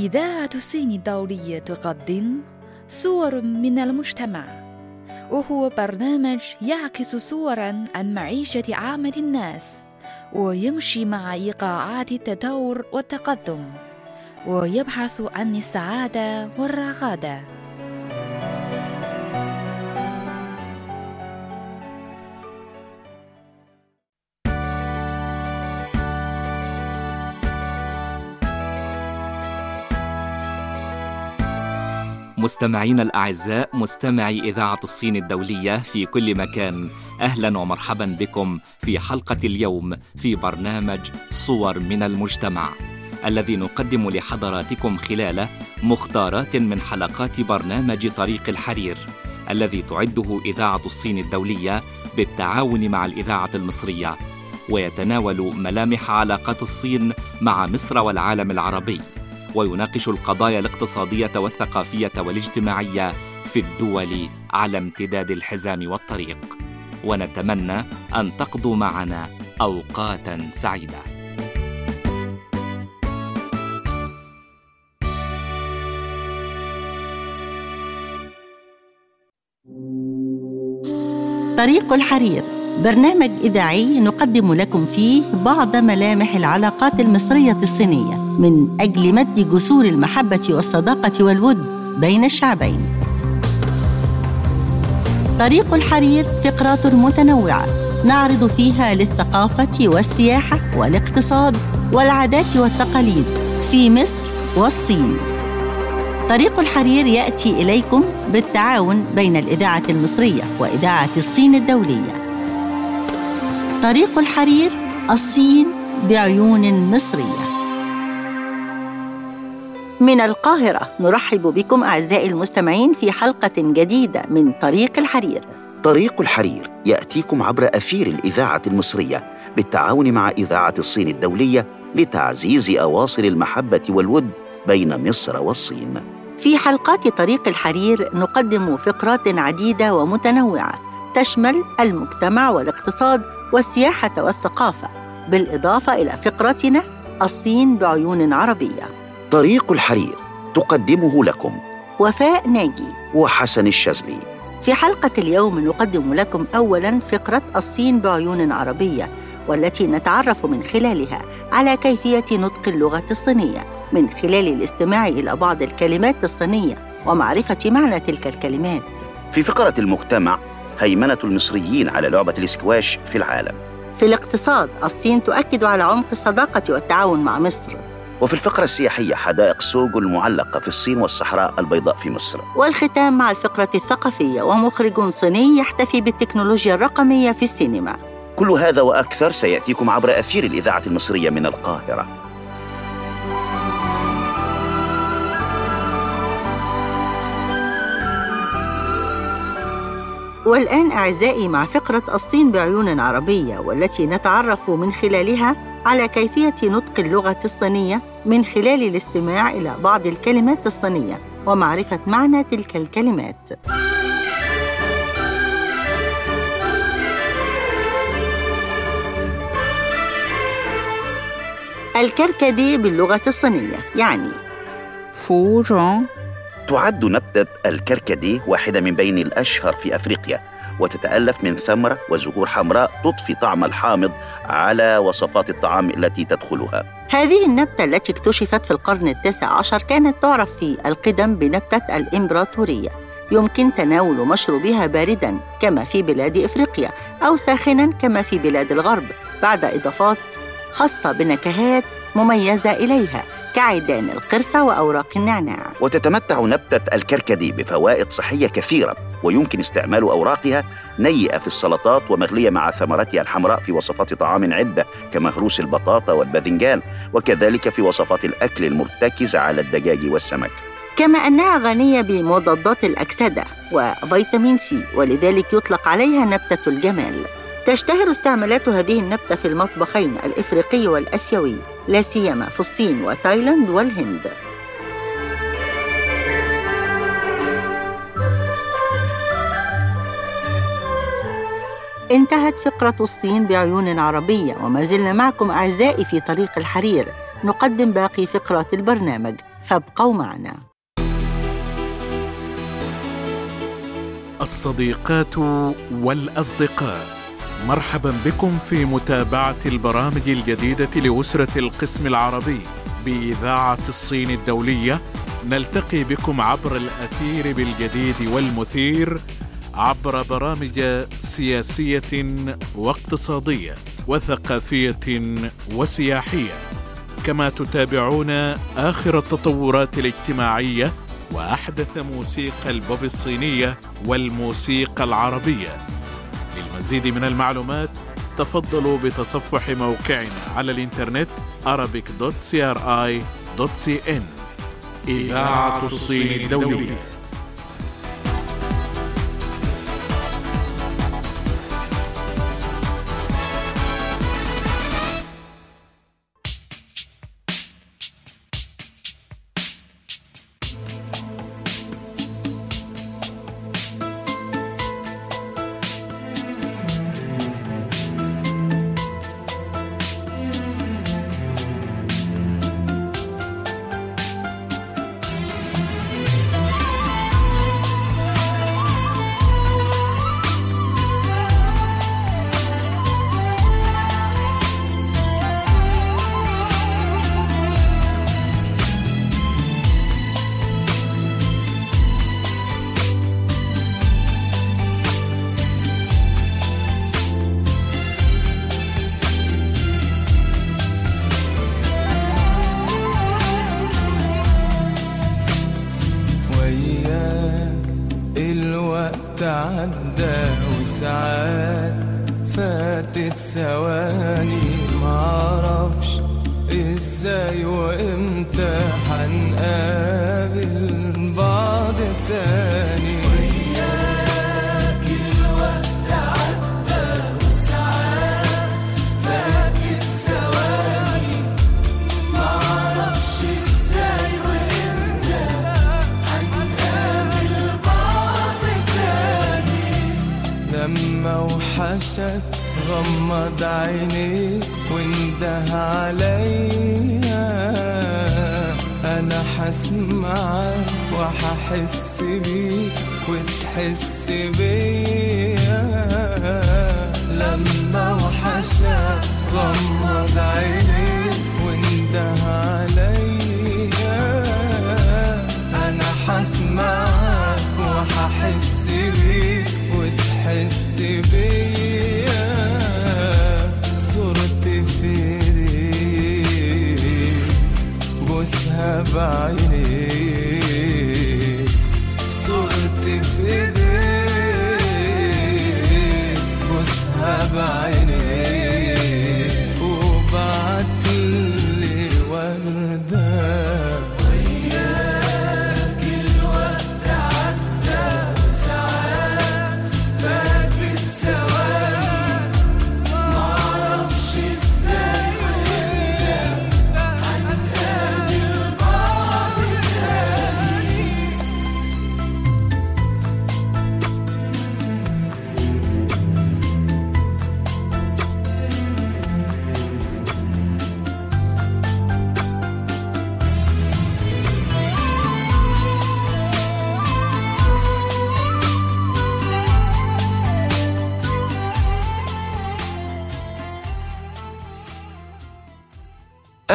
إذاعة الصين الدولية تقدم صور من المجتمع. وهو برنامج يعكس صورا عن معيشة عامة الناس ويمشي مع إيقاعات التطور والتقدم ويبحث عن السعادة والرغادة. مستمعينا الأعزاء مستمعي إذاعة الصين الدولية في كل مكان أهلا ومرحبا بكم في حلقة اليوم في برنامج صور من المجتمع الذي نقدم لحضراتكم خلاله مختارات من حلقات برنامج طريق الحرير الذي تعده إذاعة الصين الدولية بالتعاون مع الإذاعة المصرية ويتناول ملامح علاقات الصين مع مصر والعالم العربي. ويناقش القضايا الاقتصادية والثقافية والاجتماعية في الدول على امتداد الحزام والطريق. ونتمنى أن تقضوا معنا أوقاتا سعيدة. طريق الحرير. برنامج إذاعي نقدم لكم فيه بعض ملامح العلاقات المصرية الصينية من أجل مد جسور المحبة والصداقة والود بين الشعبين. طريق الحرير فقرات متنوعة نعرض فيها للثقافة والسياحة والاقتصاد والعادات والتقاليد في مصر والصين. طريق الحرير يأتي إليكم بالتعاون بين الإذاعة المصرية وإذاعة الصين الدولية. طريق الحرير الصين بعيون مصرية. من القاهرة نرحب بكم أعزائي المستمعين في حلقة جديدة من طريق الحرير. طريق الحرير يأتيكم عبر أثير الإذاعة المصرية بالتعاون مع إذاعة الصين الدولية لتعزيز أواصر المحبة والود بين مصر والصين. في حلقات طريق الحرير نقدم فقرات عديدة ومتنوعة تشمل المجتمع والاقتصاد والسياحة والثقافة بالإضافة إلى فقرتنا الصين بعيون عربية. طريق الحرير تقدمه لكم. وفاء ناجي. وحسن الشاذلي. في حلقة اليوم نقدم لكم اولا فقرة الصين بعيون عربية والتي نتعرف من خلالها على كيفية نطق اللغة الصينية من خلال الاستماع إلى بعض الكلمات الصينية ومعرفة معنى تلك الكلمات. في فقرة المجتمع هيمنة المصريين على لعبة الاسكواش في العالم. في الاقتصاد الصين تؤكد على عمق الصداقة والتعاون مع مصر. وفي الفقرة السياحية حدائق سوق المعلقة في الصين والصحراء البيضاء في مصر. والختام مع الفقرة الثقافية ومخرج صيني يحتفي بالتكنولوجيا الرقمية في السينما. كل هذا وأكثر سيأتيكم عبر أثير الإذاعة المصرية من القاهرة. والآن أعزائي مع فقرة الصين بعيون عربية والتي نتعرف من خلالها على كيفية نطق اللغة الصينية من خلال الاستماع إلى بعض الكلمات الصينية ومعرفة معنى تلك الكلمات. الكركديه باللغة الصينية يعني فورون تعد نبتة الكركديه واحدة من بين الأشهر في أفريقيا وتتألف من ثمرة وزهور حمراء تضفي طعم الحامض على وصفات الطعام التي تدخلها. هذه النبتة التي اكتشفت في القرن التاسع عشر كانت تعرف في القدم بنبتة الإمبراطورية. يمكن تناول مشروبها باردا كما في بلاد إفريقيا أو ساخنا كما في بلاد الغرب بعد إضافات خاصة بنكهات مميزة إليها. كعيدان القرفة وأوراق النعناع. وتتمتع نبتة الكركدي بفوائد صحية كثيرة ويمكن استعمال أوراقها نيئة في السلطات ومغلية مع ثمرتها الحمراء في وصفات طعام عدة كمهروس البطاطا والباذنجان وكذلك في وصفات الأكل المرتكزة على الدجاج والسمك. كما أنها غنية بمضادات الأكسدة وفيتامين سي ولذلك يطلق عليها نبتة الجمال. تشتهر استعمالات هذه النبتة في المطبخين الإفريقي والأسيوي لا سيما في الصين وتايلاند والهند. انتهت فقرة الصين بعيون عربية وما زلنا معكم أعزائي في طريق الحرير. نقدم باقي فقرات البرنامج. فابقوا معنا. الصديقات والأصدقاء. مرحبا بكم في متابعة البرامج الجديدة لأسرة القسم العربي بإذاعة الصين الدولية. نلتقي بكم عبر الأثير بالجديد والمثير عبر برامج سياسية واقتصادية وثقافية وسياحية. كما تتابعون آخر التطورات الاجتماعية وأحدث موسيقى البوب الصينية والموسيقى العربية. للمزيد من المعلومات تفضلوا بتصفح موقعنا على الإنترنت arabic.cri.cn إذاعة الصين الدولية. بيك وتحس بيا. لما وحشك غمض عينيك وانده عليا. أنا هسمعك وهحس بيك وتحس بيا. صورتي في ايديك بوسها بعينيك. بوسها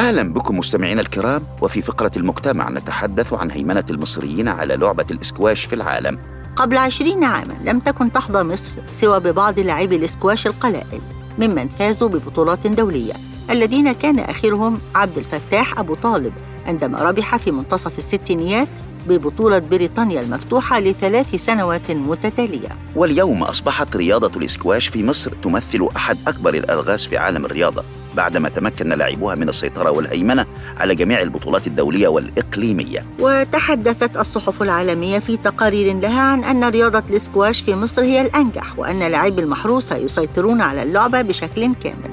أهلا بكم مستمعينا الكرام وفي فقرة المجتمع نتحدث عن هيمنة المصريين على لعبة الإسكواش في العالم. قبل عشرين عاما لم تكن تحظى مصر سوى ببعض لاعبي الإسكواش القلائل ممن فازوا ببطولات دولية. الذين كان آخرهم عبد الفتاح أبو طالب عندما ربح في منتصف الستينيات ببطولة بريطانيا المفتوحة لثلاث سنوات متتالية. واليوم أصبحت رياضة الإسكواش في مصر تمثل أحد أكبر الألغاز في عالم الرياضة. بعدما تمكن لاعبوها من السيطرة والهيمنة على جميع البطولات الدولية والإقليمية. وتحدثت الصحف العالمية في تقارير لها عن أن رياضة الاسكواش في مصر هي الأنجح وأن لاعبي المحروسة يسيطرون على اللعبة بشكل كامل.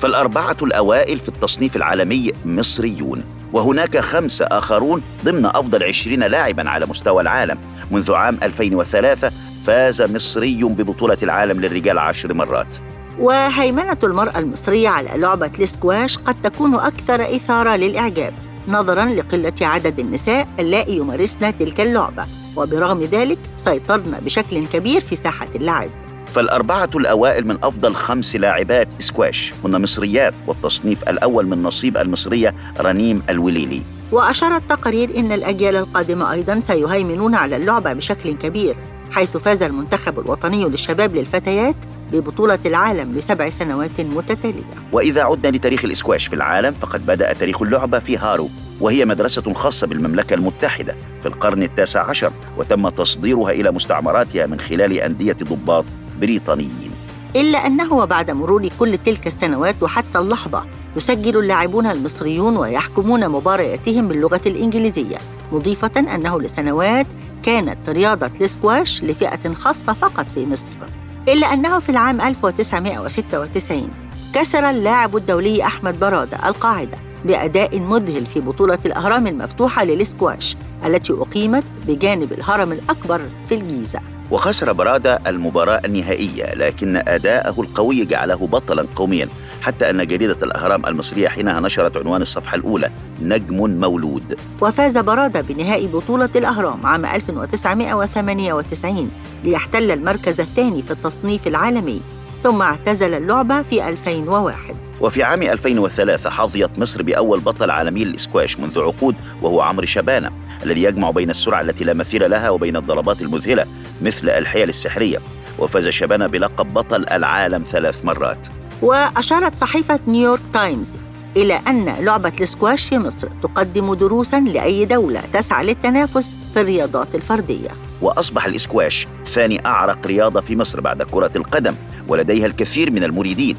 فالأربعة الأوائل في التصنيف العالمي مصريون وهناك خمسة آخرون ضمن أفضل عشرين لاعبا على مستوى العالم. منذ عام 2003 فاز مصري ببطولة العالم للرجال عشر مرات. وهيمنة المرأة المصرية على لعبة الاسكواش قد تكون أكثر إثارة للإعجاب نظرا لقلة عدد النساء اللائي يمارسن تلك اللعبة وبرغم ذلك سيطرن بشكل كبير في ساحة اللعب. فالأربعة الأوائل من أفضل خمس لاعبات سكواش هن مصريات والتصنيف الأول من نصيب المصرية رنيم الوليلي. وأشار التقارير إن الأجيال القادمة أيضا سيهيمنون على اللعبة بشكل كبير حيث فاز المنتخب الوطني للشباب للفتيات ببطولة العالم لسبع سنوات متتالية. وإذا عدنا لتاريخ الإسكواش في العالم فقد بدأ تاريخ اللعبة في هارو وهي مدرسة خاصة بالمملكة المتحدة في القرن التاسع عشر وتم تصديرها إلى مستعمراتها من خلال أندية ضباط بريطانيين. إلا أنه وبعد مرور كل تلك السنوات وحتى اللحظة يسجل اللاعبون المصريون ويحكمون مبارياتهم باللغة الإنجليزية مضيفة أنه لسنوات كانت رياضة الإسكواش لفئة خاصة فقط في مصر. إلا أنه في العام 1996 كسر اللاعب الدولي أحمد برادة القاعدة بأداء مذهل في بطولة الأهرام المفتوحة للإسكواش التي أقيمت بجانب الهرم الأكبر في الجيزة. وخسر برادة المباراة النهائية لكن أداءه القوي جعله بطلا قوميا. حتى أن جريدة الأهرام المصرية حينها نشرت عنوان الصفحة الأولى نجم مولود. وفاز برادة بنهائي بطولة الأهرام عام 1998 ليحتل المركز الثاني في التصنيف العالمي ثم اعتزل اللعبة في 2001 وفي عام 2003 حظيت مصر بأول بطل عالمي للإسكواش منذ عقود وهو عمرو شبانة الذي يجمع بين السرعة التي لا مثيل لها وبين الضربات المذهلة مثل الحيل السحرية. وفاز شبانة بلقب بطل العالم ثلاث مرات. وأشارت صحيفة نيويورك تايمز إلى أن لعبة الاسكواش في مصر تقدم دروساً لأي دولة تسعى للتنافس في الرياضات الفردية. وأصبح الإسكواش ثاني أعرق رياضة في مصر بعد كرة القدم ولديها الكثير من المريدين.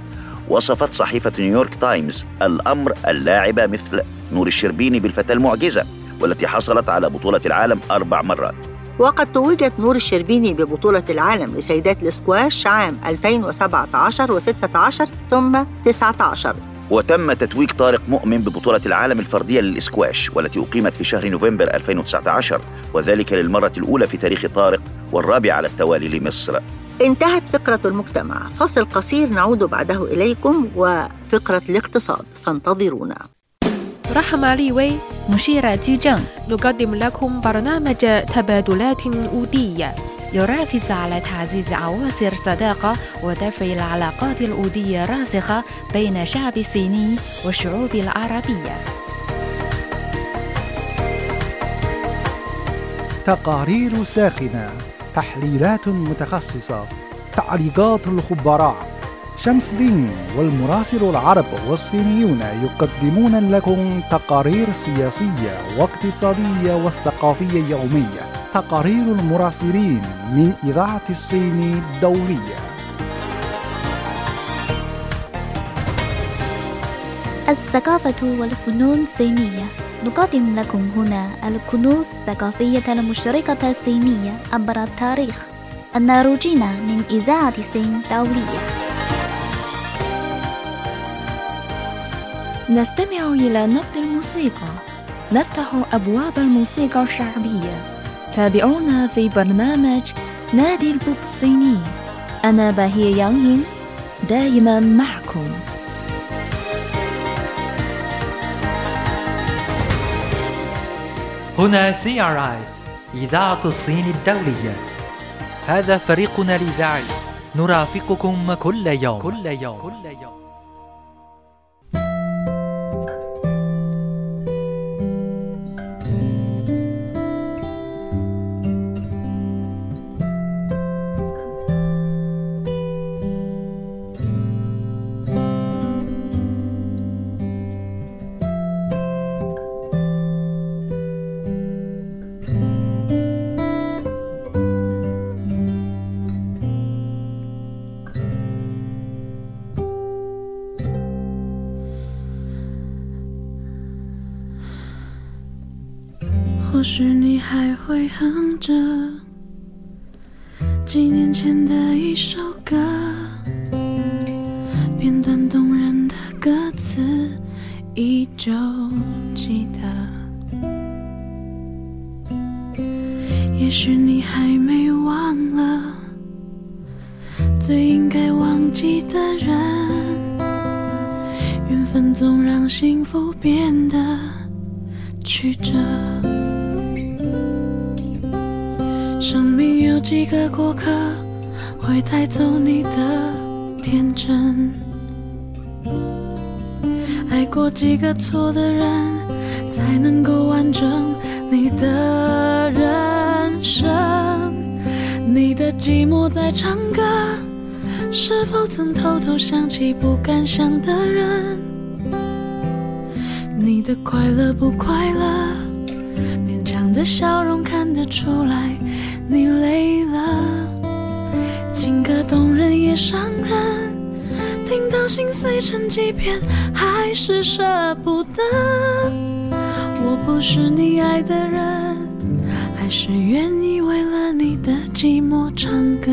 وصفت صحيفة نيويورك تايمز الأمر اللاعبة مثل نور الشربيني بالفتاة المعجزة والتي حصلت على بطولة العالم أربع مرات. وقد توجت نور الشربيني ببطولة العالم لسيدات الاسكواش عام 2017 و16 ثم 19 وتم تتويج طارق مؤمن ببطولة العالم الفردية للإسكواش والتي أقيمت في شهر نوفمبر 2019 وذلك للمرة الأولى في تاريخ طارق والرابع على التوالي لمصر. انتهت فقرة المجتمع. فاصل قصير نعود بعده إليكم وفقرة الاقتصاد. فانتظرونا. رحم لي وي مشيرة جوجن نقدم لكم برنامج تبادلات أودية. يركز على تعزيز عواصر الصداقة ودفع العلاقات الأودية الراسخة بين الشعب الصيني والشعوب العربية. تقارير ساخنة تحليلات متخصصة تعليقات الخبراء. شمس دين والمراسل العرب والصينيون يقدمون لكم تقارير سياسية واقتصادية والثقافية يومية. تقارير المراسلين من إذاعة الصين الدولية الثقافة والفنون الصينية نقدم لكم هنا الكنوز الثقافية المشتركة الصينية عبر التاريخ. الناروجين من إذاعة الصين الدولية نستمع إلى نبض الموسيقى. نفتح أبواب الموسيقى الشعبية. تابعونا في برنامج نادي البوب الصيني أنا باهية يانغين دائما معكم. هنا CRI إذاعة الصين الدولية. هذا فريقنا الإذاعي. نرافقكم كل يوم. كل يوم. كل يوم “许你还会哼着几年前的一首歌，几个错的人，才能够完整你的人生。你的寂寞在唱歌，是否曾偷偷想起不敢想的人？你的快乐不快乐？勉强的笑容看得出来，你累了。情歌动人也伤人，听到心碎成几片，还是舍不得。我不是你爱的人，还是愿意为了你的寂寞唱歌。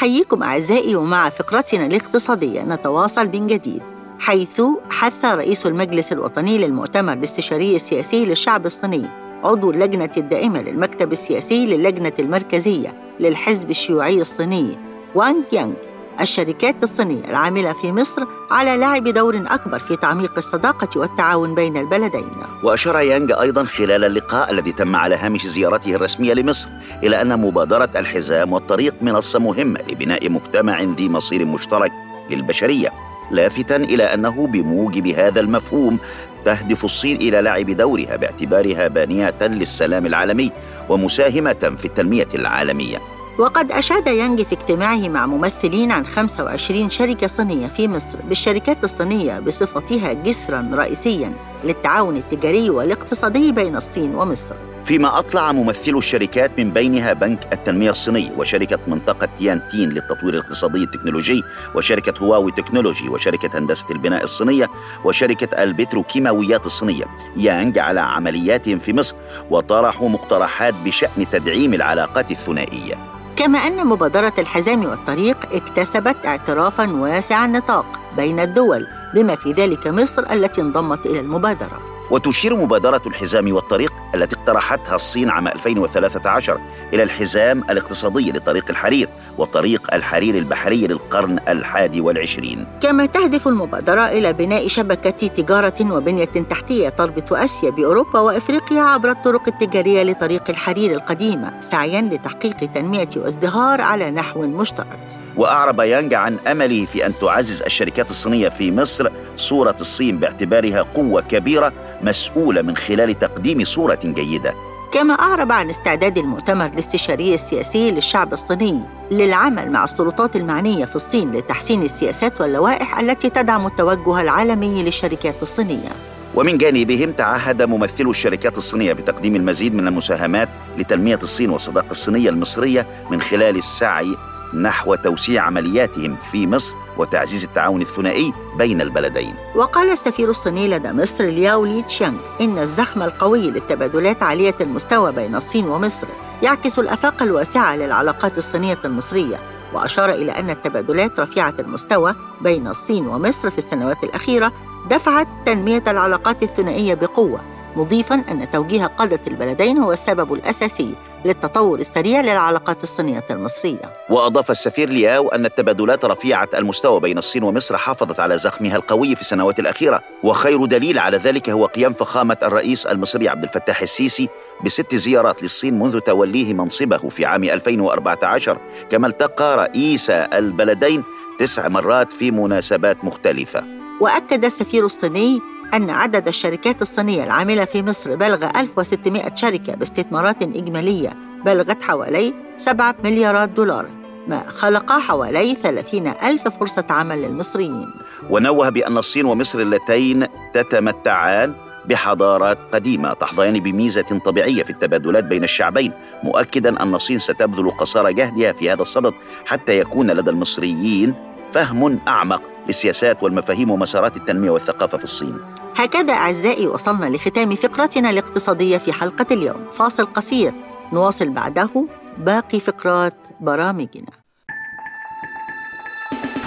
نحييكم أعزائي ومع فقرتنا الاقتصادية نتواصل من جديد حيث حث رئيس المجلس الوطني للمؤتمر الاستشاري السياسي للشعب الصيني عضو اللجنة الدائمة للمكتب السياسي للجنة المركزية للحزب الشيوعي الصيني وانغ يانغ الشركات الصينية العاملة في مصر على لعب دور أكبر في تعميق الصداقة والتعاون بين البلدين. وأشار يانغ أيضا خلال اللقاء الذي تم على هامش زيارته الرسمية لمصر إلى أن مبادرة الحزام والطريق منصة مهمة لبناء مجتمع ذي مصير مشترك للبشرية لافتا إلى أنه بموجب هذا المفهوم تهدف الصين إلى لعب دورها باعتبارها بانية للسلام العالمي ومساهمة في التنمية العالمية. وقد أشاد يانج في اجتماعه مع ممثلين عن 25 شركة صينية في مصر بالشركات الصينية بصفتها جسرا رئيسيا للتعاون التجاري والاقتصادي بين الصين ومصر. فيما أطلع ممثلو الشركات من بينها بنك التنمية الصيني وشركة منطقة تيانتين للتطوير الاقتصادي التكنولوجي وشركة هواوي تكنولوجي وشركة هندسة البناء الصينية وشركة البتروكيماويات الصينية. يانج على عملياتهم في مصر وطرحوا مقترحات بشأن تدعيم العلاقات الثنائية. كما أن مبادرة الحزام والطريق اكتسبت اعترافا واسع النطاق بين الدول بما في ذلك مصر التي انضمت إلى المبادرة. وتشير مبادرة الحزام والطريق التي اقترحتها الصين عام 2013 إلى الحزام الاقتصادي لطريق الحرير وطريق الحرير البحري للقرن الحادي والعشرين. كما تهدف المبادرة إلى بناء شبكة تجارة وبنية تحتية تربط آسيا بأوروبا وإفريقيا عبر الطرق التجارية لطريق الحرير القديمة سعيا لتحقيق تنمية وازدهار على نحو مشترك. وأعرب يانج عن أمله في أن تعزز الشركات الصينية في مصر صورة الصين باعتبارها قوة كبيرة مسؤولة من خلال تقديم صورة جيدة. كما أعرب عن استعداد المؤتمر الاستشاري السياسي للشعب الصيني للعمل مع السلطات المعنية في الصين لتحسين السياسات واللوائح التي تدعم التوجه العالمي للشركات الصينية. ومن جانبهم تعهد ممثلو الشركات الصينية بتقديم المزيد من المساهمات لتنمية الصين والصداقة الصينية المصرية من خلال السعي نحو توسيع عملياتهم في مصر وتعزيز التعاون الثنائي بين البلدين. وقال السفير الصيني لدى مصر لياو لي تشانغ إن الزخم القوي للتبادلات عالية المستوى بين الصين ومصر يعكس الآفاق الواسعة للعلاقات الصينية المصرية وأشار إلى أن التبادلات رفيعة المستوى بين الصين ومصر في السنوات الأخيرة دفعت تنمية العلاقات الثنائية بقوة مضيفا أن توجيه قادة البلدين هو السبب الأساسي للتطور السريع للعلاقات الصينية المصرية. وأضاف السفير لياو أن التبادلات رفيعة المستوى بين الصين ومصر حافظت على زخمها القوي في السنوات الأخيرة وخير دليل على ذلك هو قيام فخامة الرئيس المصري عبد الفتاح السيسي بست زيارات للصين منذ توليه منصبه في عام 2014 كما التقى رئيس البلدين تسع مرات في مناسبات مختلفة. وأكد السفير الصيني أن عدد الشركات الصينية العاملة في مصر بلغ 1600 شركة باستثمارات إجمالية بلغت حوالي 7 مليارات دولار ما خلق حوالي 30 ألف فرصة عمل للمصريين. ونوه بأن الصين ومصر اللتين تتمتعان بحضارات قديمة تحظيان بميزة طبيعية في التبادلات بين الشعبين مؤكدا أن الصين ستبذل قصارى جهدها في هذا الصدد حتى يكون لدى المصريين فهم أعمق للسياسات والمفاهيم ومسارات التنمية والثقافة في الصين. هكذا أعزائي وصلنا لختام فقرتنا الاقتصادية في حلقة اليوم. فاصل قصير. نواصل بعده باقي فقرات برامجنا.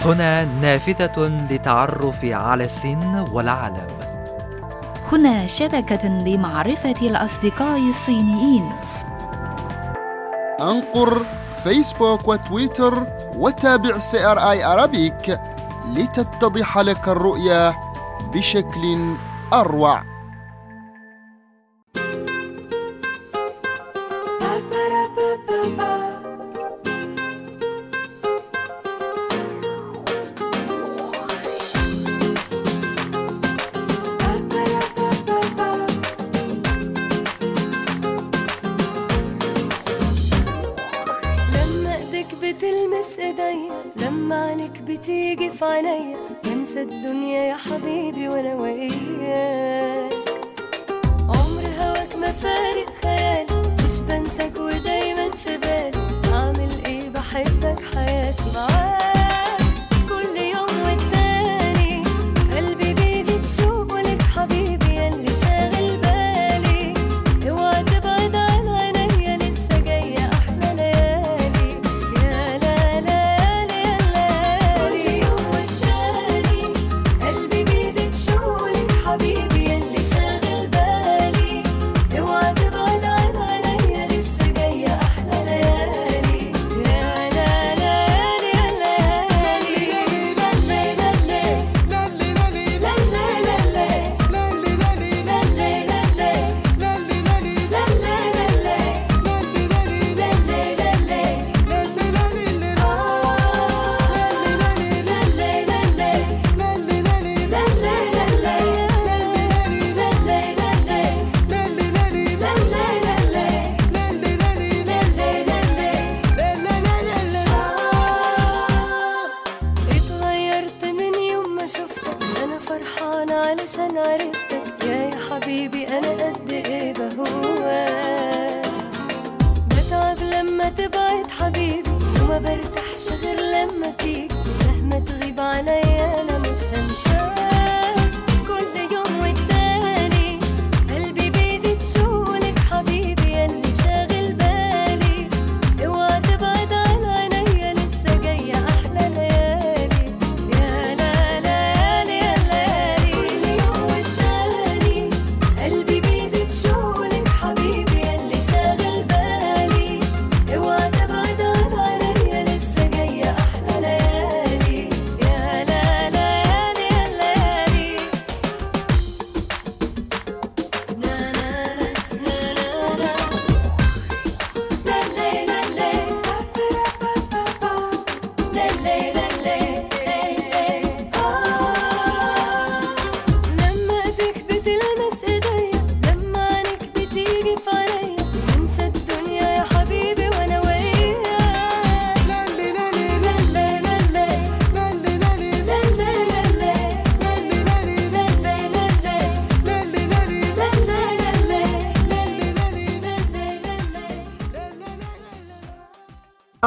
هنا نافذة للتعرف على الصين والعالم. هنا شبكة لمعرفة الأصدقاء الصينيين. أنقر فيسبوك وتويتر وتابع CRI Arabic لتتضح لك الرؤية بشكل أروع. الدنيا يا حبيبي وأنا وياك.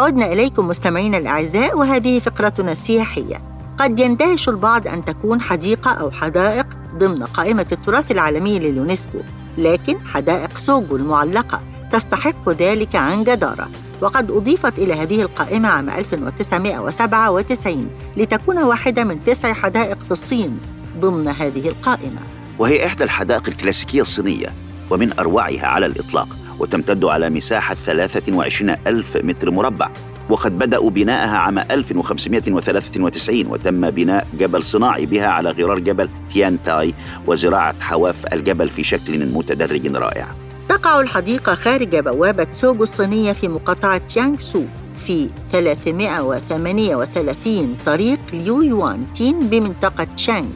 عدنا إليكم مستمعينا الأعزاء وهذه فقرتنا السياحية. قد يندهش البعض أن تكون حديقة أو حدائق ضمن قائمة التراث العالمي لليونسكو لكن حدائق سوغو المعلقة تستحق ذلك عن جدارة. وقد أضيفت إلى هذه القائمة عام 1997 لتكون واحدة من تسع حدائق في الصين ضمن هذه القائمة. وهي إحدى الحدائق الكلاسيكية الصينية ومن أروعها على الإطلاق. وتمتد على مساحة 23 ألف متر مربع. وقد بدأوا بناءها عام 1593 وتم بناء جبل صناعي بها على غرار جبل تيان تاي وزراعة حواف الجبل في شكل متدرج رائع. تقع الحديقة خارج بوابة سوغو الصينية في مقاطعة جانغ سو في 338 طريق ليو يوان تين بمنطقة شانغ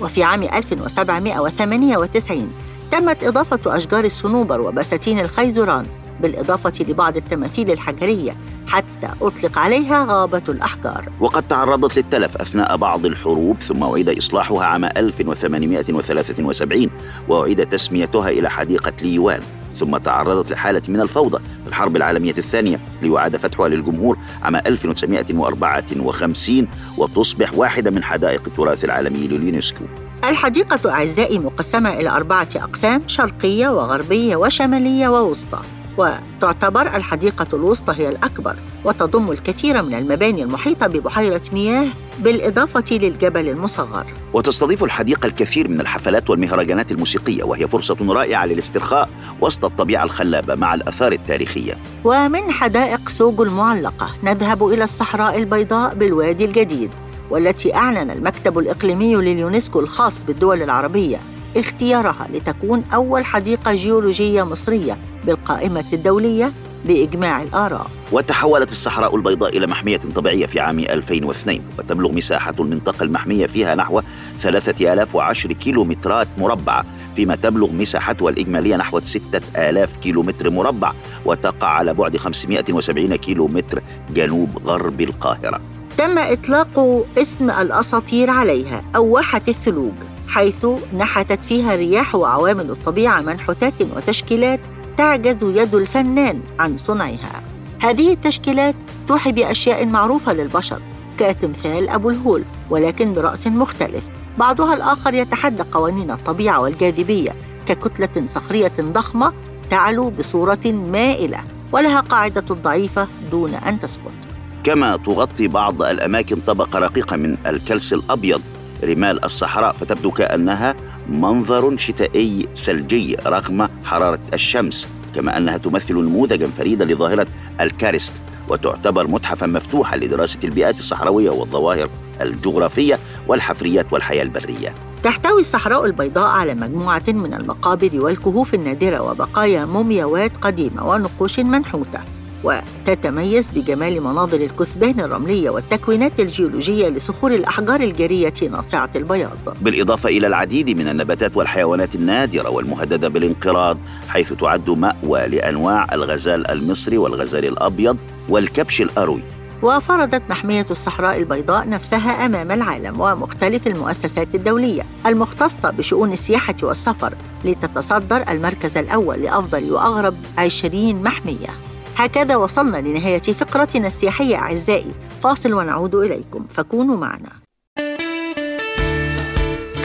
وفي عام 1798 تمت إضافة أشجار الصنوبر وبساتين الخيزران بالإضافة لبعض التماثيل الحجرية حتى أطلق عليها غابة الأحجار. وقد تعرضت للتلف أثناء بعض الحروب ثم أعيد إصلاحها عام 1873 وأعيد تسميتها إلى حديقة ليوان ثم تعرضت لحالة من الفوضى في الحرب العالمية الثانية ليعاد فتحها للجمهور عام 1954 وتصبح واحدة من حدائق التراث العالمي لليونسكو. الحديقة أعزائي مقسمة إلى أربعة أقسام شرقية وغربية وشمالية ووسطى. وتعتبر الحديقة الوسطى هي الأكبر وتضم الكثير من المباني المحيطة ببحيرة مياه بالإضافة للجبل المصغر. وتستضيف الحديقة الكثير من الحفلات والمهرجانات الموسيقية وهي فرصة رائعة للاسترخاء وسط الطبيعة الخلابة مع الآثار التاريخية. ومن حدائق سوق المعلقة نذهب إلى الصحراء البيضاء بالوادي الجديد. والتي أعلن المكتب الإقليمي لليونسكو الخاص بالدول العربية اختيارها لتكون أول حديقة جيولوجية مصرية بالقائمة الدولية بإجماع الآراء. وتحولت الصحراء البيضاء إلى محمية طبيعية في عام 2002 وتبلغ مساحة المنطقة المحمية فيها نحو 3010 كيلومترات مربعة فيما تبلغ مساحتها الإجمالية نحو 6000 كيلومتر مربع وتقع على بعد 570 كيلومتر جنوب غرب القاهرة. تم إطلاق اسم الأساطير عليها أو واحة الثلوج حيث نحتت فيها الرياح وعوامل الطبيعة منحوتات وتشكيلات تعجز يد الفنان عن صنعها. هذه التشكيلات توحي بأشياء معروفة للبشر كتمثال أبو الهول ولكن برأس مختلف. بعضها الآخر يتحدى قوانين الطبيعة والجاذبية ككتلة صخرية ضخمة تعلو بصورة مائلة ولها قاعدة ضعيفة دون أن تسقط. كما تغطي بعض الأماكن طبقة رقيقة من الكلس الأبيض رمال الصحراء فتبدو كأنها منظر شتائي ثلجي رغم حرارة الشمس كما أنها تمثل نموذجا فريدا لظاهرة الكارست وتعتبر متحفا مفتوحا لدراسة البيئات الصحراوية والظواهر الجغرافية والحفريات والحياة البرية. تحتوي الصحراء البيضاء على مجموعة من المقابر والكهوف النادرة وبقايا مومياوات قديمة ونقوش منحوتة. وتتميز بجمال مناظر الكثبان الرملية والتكوينات الجيولوجية لصخور الأحجار الجيرية ناصعة البياض. بالإضافة إلى العديد من النباتات والحيوانات النادرة والمهددة بالانقراض حيث تعد مأوى لأنواع الغزال المصري والغزال الأبيض والكبش الأروي. وفرضت محمية الصحراء البيضاء نفسها أمام العالم ومختلف المؤسسات الدولية المختصة بشؤون السياحة والسفر لتتصدر المركز الأول لأفضل وأغرب 20 محمية. هكذا وصلنا لنهاية فقرتنا السياحية أعزائي. فاصل ونعود إليكم. فكونوا معنا.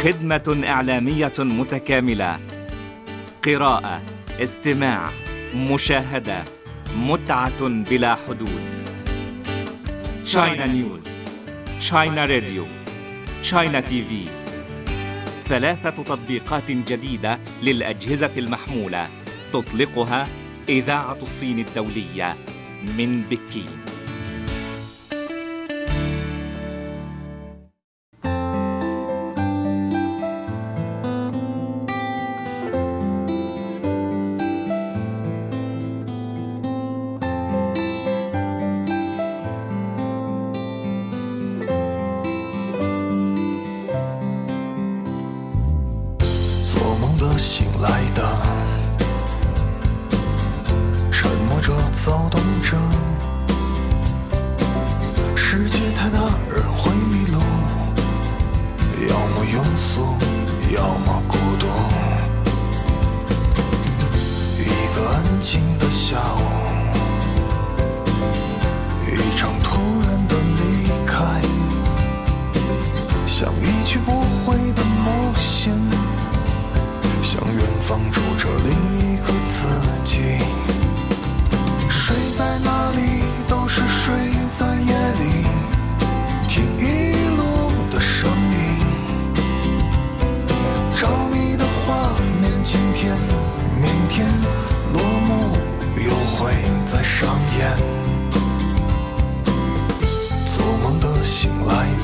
خدمة إعلامية متكاملة. قراءة استماع مشاهدة متعة بلا حدود. تشاينا نيوز تشاينا راديو تشاينا تي في ثلاثة تطبيقات جديدة للأجهزة المحمولة. تطلقها إذاعة الصين الدولية من بكين. 庸俗，要么孤独。一个安静的下午，一场突然的离开，像一去不回的冒险。向远方住着另一个自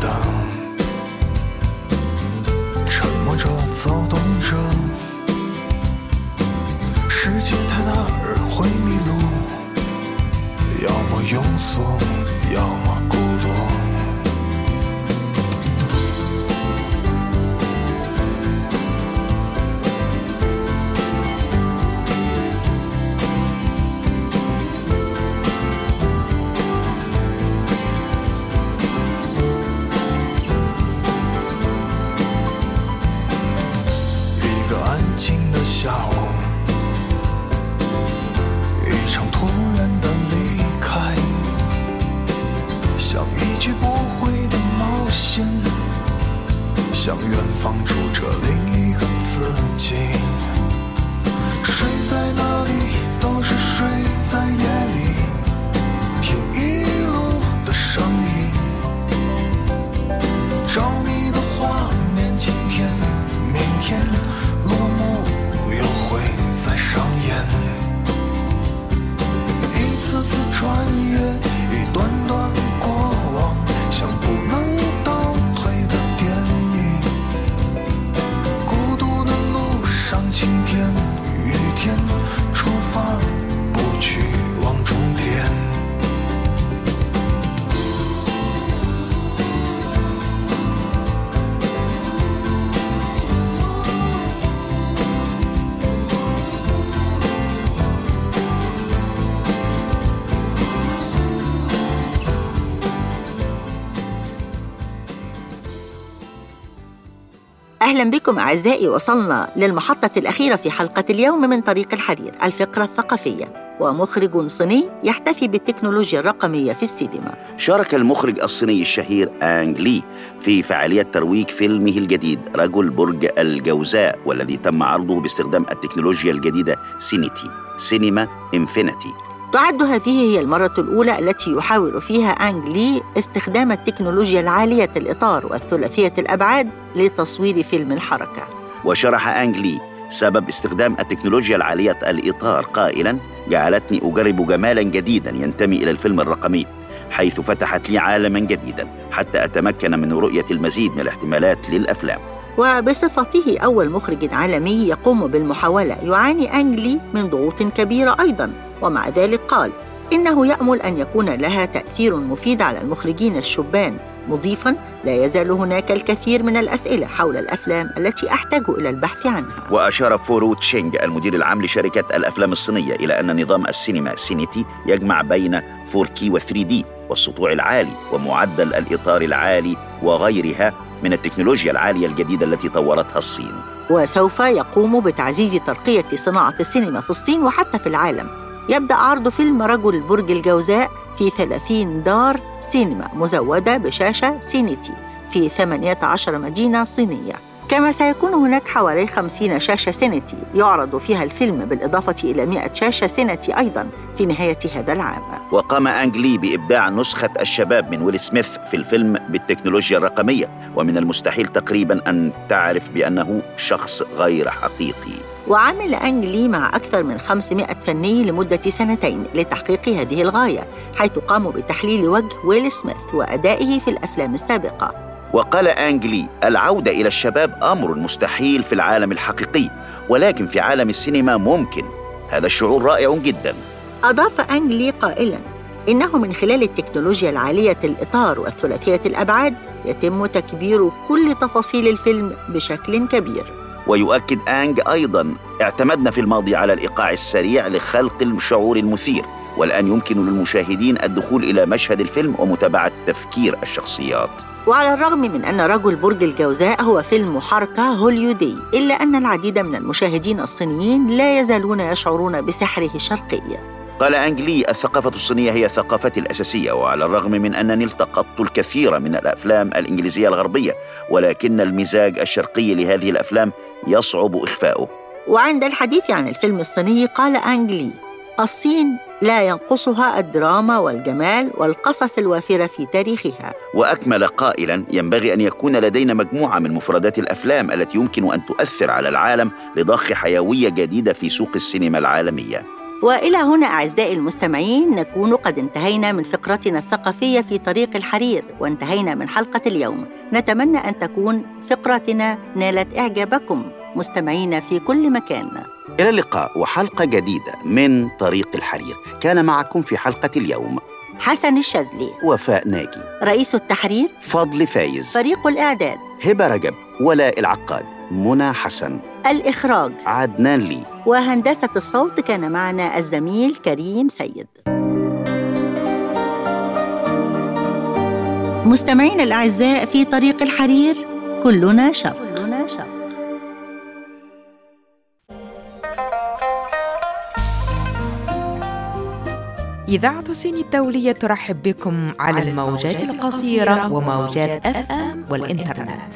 等，沉默着、躁动着。世界太大，人会迷路，要么庸俗，要么 أهلا بكم أعزائي وصلنا للمحطة الأخيرة في حلقة اليوم من طريق الحرير الفقرة الثقافية. ومخرج صيني يحتفي بالتكنولوجيا الرقمية في السينما. شارك المخرج الصيني الشهير آنغ لي في فعالية ترويج فيلمه الجديد رجل برج الجوزاء والذي تم عرضه باستخدام التكنولوجيا الجديدة CINITY Cinema Infinity. تعد هذه هي المرة الأولى التي يحاول فيها أنغ لي استخدام التكنولوجيا العالية الإطار والثلاثية الأبعاد لتصوير فيلم الحركة. وشرح آنغ لي سبب استخدام التكنولوجيا العالية الإطار قائلا جعلتني أجرب جمالا جديدا ينتمي إلى الفيلم الرقمي حيث فتحت لي عالما جديدا حتى أتمكن من رؤية المزيد من الاحتمالات للأفلام. وبصفته أول مخرج عالمي يقوم بالمحاولة يعاني أنجلي من ضغوط كبيرة أيضا ومع ذلك قال إنه يأمل أن يكون لها تأثير مفيد على المخرجين الشبان. مضيفا لا يزال هناك الكثير من الأسئلة حول الأفلام التي أحتاج إلى البحث عنها. وأشار فورو تشينغ المدير العام لشركة الأفلام الصينية إلى أن نظام السينما CINITY يجمع بين 4K و 3D والسطوع العالي ومعدل الإطار العالي وغيرها من التكنولوجيا العالية الجديدة التي طورتها الصين. وسوف يقوم بتعزيز ترقية صناعة السينما في الصين وحتى في العالم. يبدأ عرض فيلم رجل برج الجوزاء في 30 دار سينما مزودة بشاشة CINITY في 18 مدينة صينية. كما سيكون هناك حوالي 50 شاشة CINITY يعرض فيها الفيلم بالإضافة إلى 100 شاشة CINITY أيضا في نهاية هذا العام. وقام أنغ لي بإبداع نسخة الشباب من ويل سميث في الفيلم بالتكنولوجيا الرقمية ومن المستحيل تقريبا أن تعرف بأنه شخص غير حقيقي. وعمل أنغ لي مع أكثر من 500 فني لمدة سنتين لتحقيق هذه الغاية حيث قاموا بتحليل وجه ويل سميث وأدائه في الأفلام السابقة. وقال أنجلي العودة إلى الشباب أمر مستحيل في العالم الحقيقي ولكن في عالم السينما ممكن. هذا الشعور رائع جدا. أضاف أنجلي قائلا إنه من خلال التكنولوجيا العالية الإطار والثلاثية الأبعاد يتم تكبير كل تفاصيل الفيلم بشكل كبير. ويؤكد أنج أيضا اعتمدنا في الماضي على الإيقاع السريع لخلق الشعور المثير والآن يمكن للمشاهدين الدخول إلى مشهد الفيلم ومتابعة تفكير الشخصيات. وعلى الرغم من أن رجل برج الجوزاء هو فيلم حركة هوليودي إلا أن العديد من المشاهدين الصينيين لا يزالون يشعرون بسحره الشرقي. قال أنجلي الثقافة الصينية هي ثقافتي الأساسية وعلى الرغم من أنني التقطت الكثير من الأفلام الإنجليزية الغربية ولكن المزاج الشرقي لهذه الأفلام يصعب إخفاؤه. وعند الحديث عن الفيلم الصيني قال أنجلي الصين لا ينقصها الدراما والجمال والقصص الوافرة في تاريخها. وأكمل قائلا ينبغي أن يكون لدينا مجموعة من مفردات الأفلام التي يمكن أن تؤثر على العالم لضخ حيوية جديدة في سوق السينما العالمية. وإلى هنا أعزائي المستمعين نكون قد انتهينا من فقرتنا الثقافية في طريق الحرير وانتهينا من حلقة اليوم. نتمنى أن تكون فقرتنا نالت إعجابكم. مستمعينا في كل مكان. إلى اللقاء وحلقة جديدة من طريق الحرير. كان معكم في حلقة اليوم حسن الشاذلي وفاء ناجي. رئيس التحرير. فضل فايز. فريق الإعداد. هبة رجب. ولاء العقاد. منى حسن. الإخراج. عدنان لي. وهندسة الصوت كان معنا الزميل كريم سيد. مستمعين الأعزاء في طريق الحرير كلنا شرق إذاعة الصين الدولية ترحب بكم على الموجات القصيرة وموجات أف أم والإنترنت.